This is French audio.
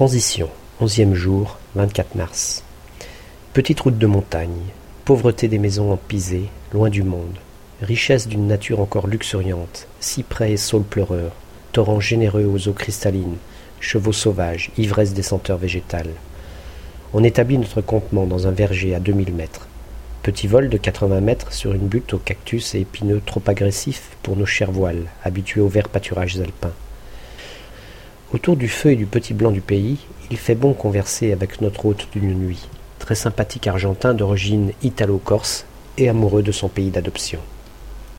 Transition, onzième jour, 24 mars. Petite route de montagne, pauvreté des maisons en pisé, loin du monde, richesse d'une nature encore luxuriante, cyprès et saules pleureurs, torrents généreux aux eaux cristallines, chevaux sauvages, ivresse des senteurs végétales. On établit notre campement dans un verger à 2000 mètres. Petit vol de 80 mètres sur une butte aux cactus et épineux trop agressifs pour nos chers voiles, habitués aux verts pâturages alpins. Autour du feu et du petit blanc du pays, il fait bon converser avec notre hôte d'une nuit, très sympathique argentin d'origine italo-corse et amoureux de son pays d'adoption.